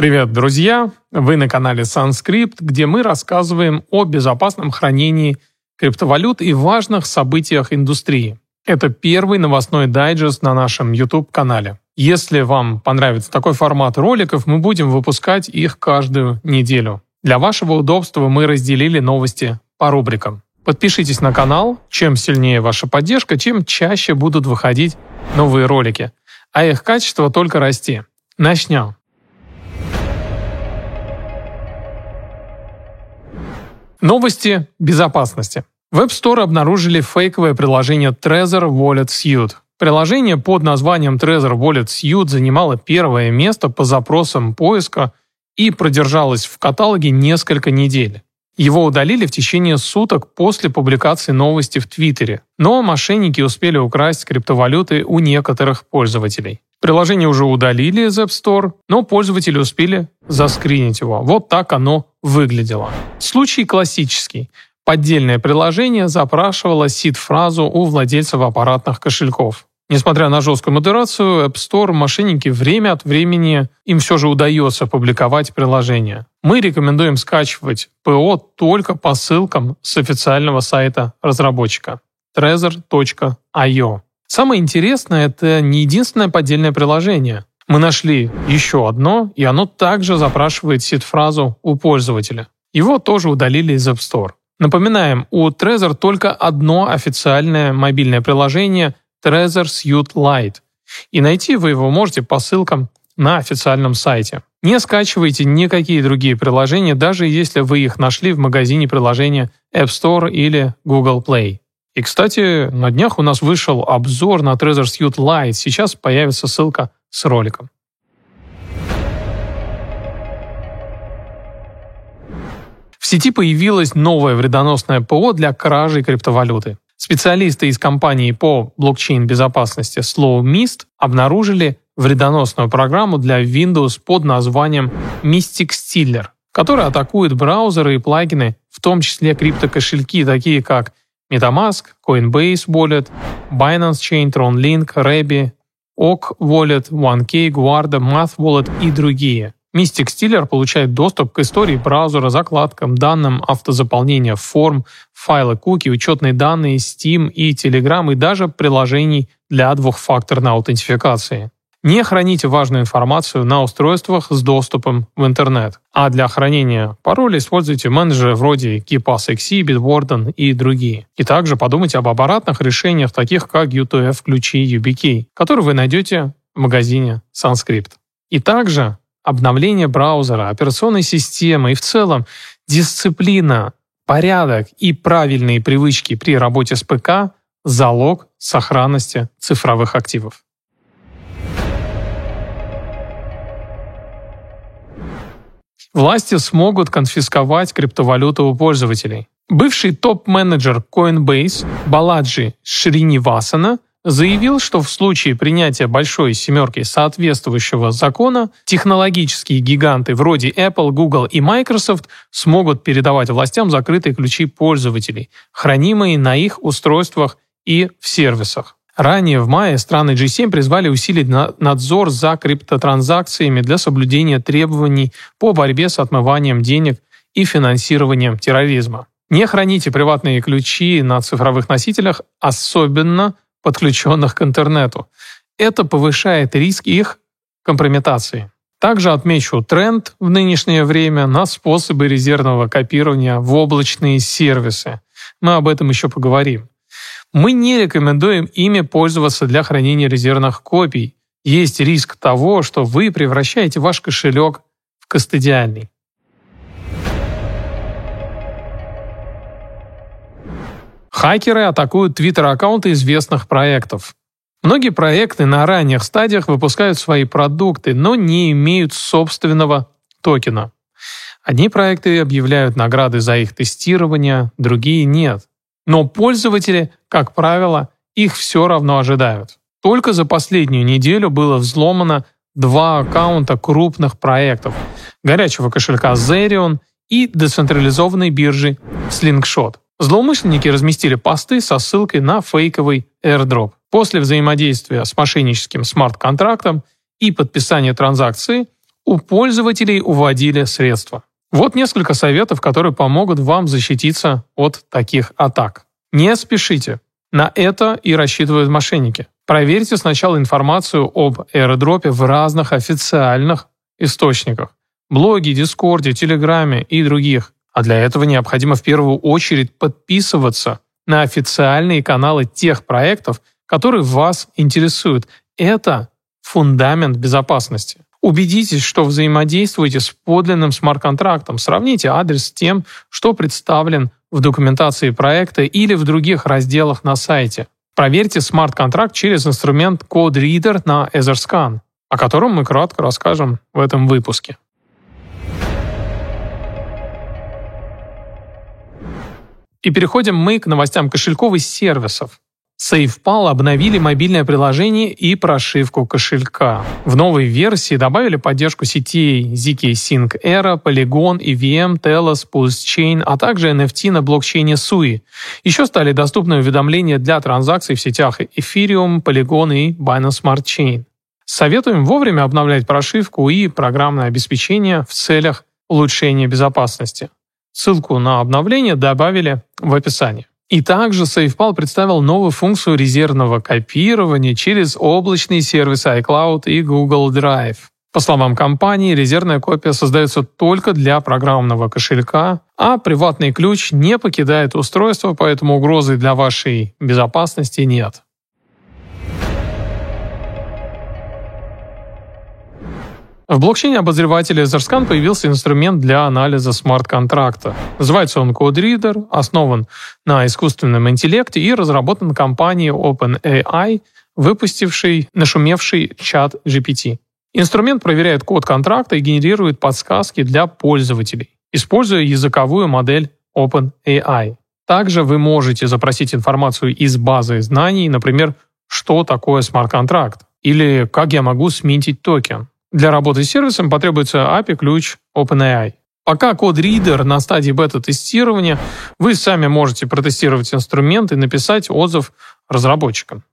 Привет, друзья! Вы на канале Sanskript, где мы рассказываем о безопасном хранении криптовалют и важных событиях индустрии. Это первый новостной дайджест на нашем YouTube-канале. Если вам понравится такой формат роликов, мы будем выпускать их каждую неделю. Для вашего удобства мы разделили новости по рубрикам. Подпишитесь на канал. Чем сильнее ваша поддержка, тем чаще будут выходить новые ролики. А их качество только расти. Начнем. Новости безопасности. В App Store обнаружили фейковое приложение Trezor Wallet Suite. Приложение под названием Trezor Wallet Suite занимало первое место по запросам поиска и продержалось в каталоге несколько недель. Его удалили в течение суток после публикации новости в Твиттере, но мошенники успели украсть криптовалюты у некоторых пользователей. Приложение уже удалили из App Store, но пользователи успели заскринить его. Вот так оно выглядело. Случай классический. Поддельное приложение запрашивало сид-фразу у владельцев аппаратных кошельков. Несмотря на жесткую модерацию, App Store мошенники время от времени им все же удается публиковать приложение. Мы рекомендуем скачивать ПО только по ссылкам с официального сайта разработчика trezor.io. Самое интересное, это не единственное поддельное приложение. Мы нашли еще одно, и оно также запрашивает сид-фразу у пользователя. Его тоже удалили из App Store. Напоминаем, у Trezor только одно официальное мобильное приложение Trezor Suite Lite, и найти вы его можете по ссылкам на официальном сайте. Не скачивайте никакие другие приложения, даже если вы их нашли в магазине приложения App Store или Google Play. И, кстати, на днях у нас вышел обзор на Trezor Suite Lite. Сейчас появится ссылка с роликом. В сети появилось новое вредоносное ПО для кражи криптовалюты. Специалисты из компании по блокчейн-безопасности Slow Mist обнаружили вредоносную программу для Windows под названием Mystic Stealer, которая атакует браузеры и плагины, в том числе криптокошельки, такие как MetaMask, Coinbase Wallet, Binance Chain, TronLink, Rebbe, OK Wallet, OneK, Guarda, Math Wallet и другие. Mystic Stealer получает доступ к истории браузера, закладкам, данным автозаполнения форм, файлы куки, учетные данные Steam и Telegram и даже приложений для двухфакторной аутентификации. Не храните важную информацию на устройствах с доступом в интернет. А для хранения паролей используйте менеджеры вроде KeePassXC, Bitwarden и другие. И также подумайте об аппаратных решениях, таких как UTF-ключи YubiKey, которые вы найдете в магазине Sunscript. И также обновление браузера, операционной системы и в целом дисциплина, порядок и правильные привычки при работе с ПК – залог сохранности цифровых активов. Власти смогут конфисковать криптовалюту у пользователей. Бывший топ-менеджер Coinbase Баладжи Шринивасана заявил, что в случае принятия большой семерки соответствующего закона технологические гиганты вроде Apple, Google и Microsoft смогут передавать властям закрытые ключи пользователей, хранимые на их устройствах и в сервисах. Ранее в мае страны G7 призвали усилить надзор за криптотранзакциями для соблюдения требований по борьбе с отмыванием денег и финансированием терроризма. Не храните приватные ключи на цифровых носителях, особенно подключенных к интернету. Это повышает риск их компрометации. Также отмечу тренд в нынешнее время на способы резервного копирования в облачные сервисы. Мы об этом еще поговорим. Мы не рекомендуем ими пользоваться для хранения резервных копий. Есть риск того, что вы превращаете ваш кошелек в кастодиальный. Хакеры атакуют твиттер-аккаунты известных проектов. Многие проекты на ранних стадиях выпускают свои продукты, но не имеют собственного токена. Одни проекты объявляют награды за их тестирование, другие нет. Но пользователи, как правило, их все равно ожидают. Только за последнюю неделю было взломано два аккаунта крупных проектов – горячего кошелька Zerion и децентрализованной биржи Slingshot. Злоумышленники разместили посты со ссылкой на фейковый airdrop. После взаимодействия с мошенническим смарт-контрактом и подписания транзакции у пользователей уводили средства. Вот несколько советов, которые помогут вам защититься от таких атак. Не спешите. На это и рассчитывают мошенники. Проверьте сначала информацию об аэродропе в разных официальных источниках. Блоге, Дискорде, Телеграме и других. А для этого необходимо в первую очередь подписываться на официальные каналы тех проектов, которые вас интересуют. Это фундамент безопасности. Убедитесь, что взаимодействуете с подлинным смарт-контрактом. Сравните адрес с тем, что представлен в документации проекта или в других разделах на сайте. Проверьте смарт-контракт через инструмент CodeReader на EtherScan, о котором мы кратко расскажем в этом выпуске. И переходим мы к новостям кошельковых сервисов. SafePal обновили мобильное приложение и прошивку кошелька. В новой версии добавили поддержку сетей ZK Sync Era, Polygon, EVM, Telos, PulseChain, а также NFT на блокчейне SUI. Еще стали доступны уведомления для транзакций в сетях Ethereum, Polygon и Binance Smart Chain. Советуем вовремя обновлять прошивку и программное обеспечение в целях улучшения безопасности. Ссылку на обновление добавили в описании. И также SafePal представил новую функцию резервного копирования через облачные сервисы iCloud и Google Drive. По словам компании, резервная копия создается только для программного кошелька, а приватный ключ не покидает устройство, поэтому угрозы для вашей безопасности нет. В блокчейне-обозревателе Zerscan появился инструмент для анализа смарт-контракта. Называется он CodeReader, основан на искусственном интеллекте и разработан компанией OpenAI, выпустившей нашумевший чат GPT. Инструмент проверяет код контракта и генерирует подсказки для пользователей, используя языковую модель OpenAI. Также вы можете запросить информацию из базы знаний, например, что такое смарт-контракт, или как я могу сменить токен. Для работы с сервисом потребуется API-ключ OpenAI. Пока Code Reader на стадии бета-тестирования, вы сами можете протестировать инструмент и написать отзыв разработчикам.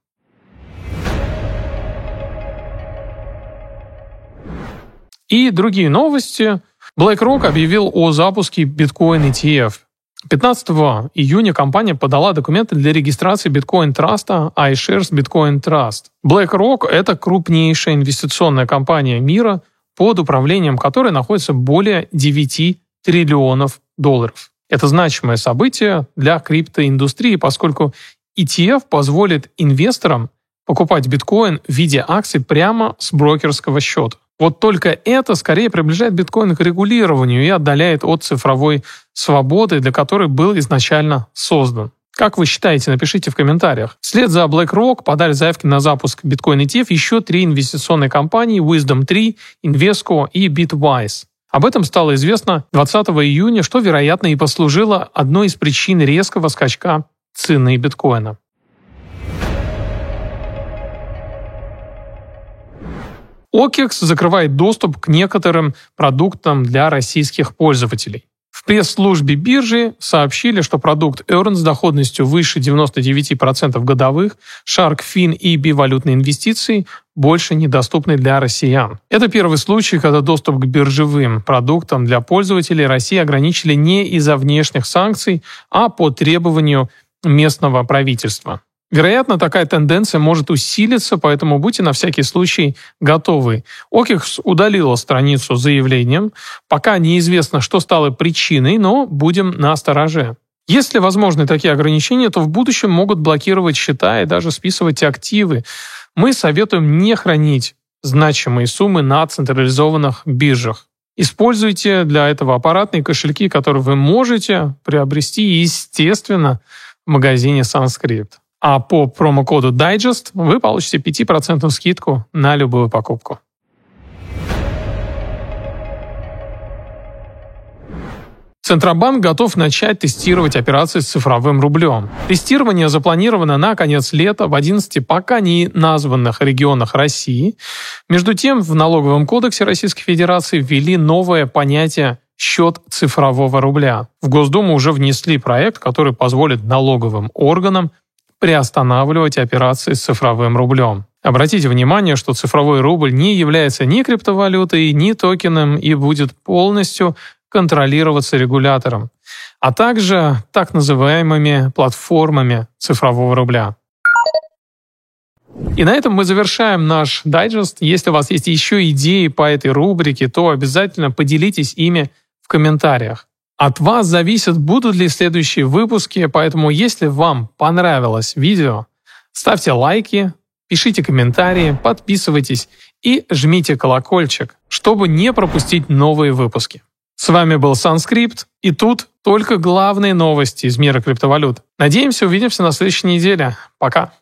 И другие новости. BlackRock объявил о запуске биткоин ETF. 15 июня компания подала документы для регистрации биткоин-траста iShares Bitcoin Trust. BlackRock — это крупнейшая инвестиционная компания мира, под управлением которой находится более 9 триллионов долларов. Это значимое событие для криптоиндустрии, поскольку ETF позволит инвесторам покупать биткоин в виде акций прямо с брокерского счета. Вот только это скорее приближает биткоин к регулированию и отдаляет от цифровой свободы, для которой был изначально создан. Как вы считаете, напишите в комментариях. Вслед за BlackRock подали заявки на запуск биткоин ETF еще три инвестиционные компании Wisdom 3, Invesco и Bitwise. Об этом стало известно 20 июня, что, вероятно, и послужило одной из причин резкого скачка цены биткоина. OKEX закрывает доступ к некоторым продуктам для российских пользователей. В пресс-службе биржи сообщили, что продукт Earn с доходностью выше 99% годовых, Shark Fin и бивалютные инвестиции больше недоступны для россиян. Это первый случай, когда доступ к биржевым продуктам для пользователей России ограничили не из-за внешних санкций, а по требованию местного правительства. Вероятно, такая тенденция может усилиться, поэтому будьте на всякий случай готовы. Окикс удалила страницу с заявлением. Пока неизвестно, что стало причиной, но будем на стороже. Если возможны такие ограничения, то в будущем могут блокировать счета и даже списывать активы. Мы советуем не хранить значимые суммы на централизованных биржах. Используйте для этого аппаратные кошельки, которые вы можете приобрести, естественно, в магазине Sanskrit. А по промокоду Digest вы получите 5% скидку на любую покупку. Центробанк готов начать тестировать операции с цифровым рублем. Тестирование запланировано на конец лета в 11 пока не названных регионах России. Между тем, в налоговом кодексе Российской Федерации ввели новое понятие счет цифрового рубля. В Госдуму уже внесли проект, который позволит налоговым органам приостанавливать операции с цифровым рублем. Обратите внимание, что цифровой рубль не является ни криптовалютой, ни токеном и будет полностью контролироваться регулятором, а также так называемыми платформами цифрового рубля. И на этом мы завершаем наш дайджест. Если у вас есть еще идеи по этой рубрике, то обязательно поделитесь ими в комментариях. От вас зависит, будут ли следующие выпуски, поэтому если вам понравилось видео, ставьте лайки, пишите комментарии, подписывайтесь и жмите колокольчик, чтобы не пропустить новые выпуски. С вами был Санскрипт, и тут только главные новости из мира криптовалют. Надеемся, увидимся на следующей неделе. Пока!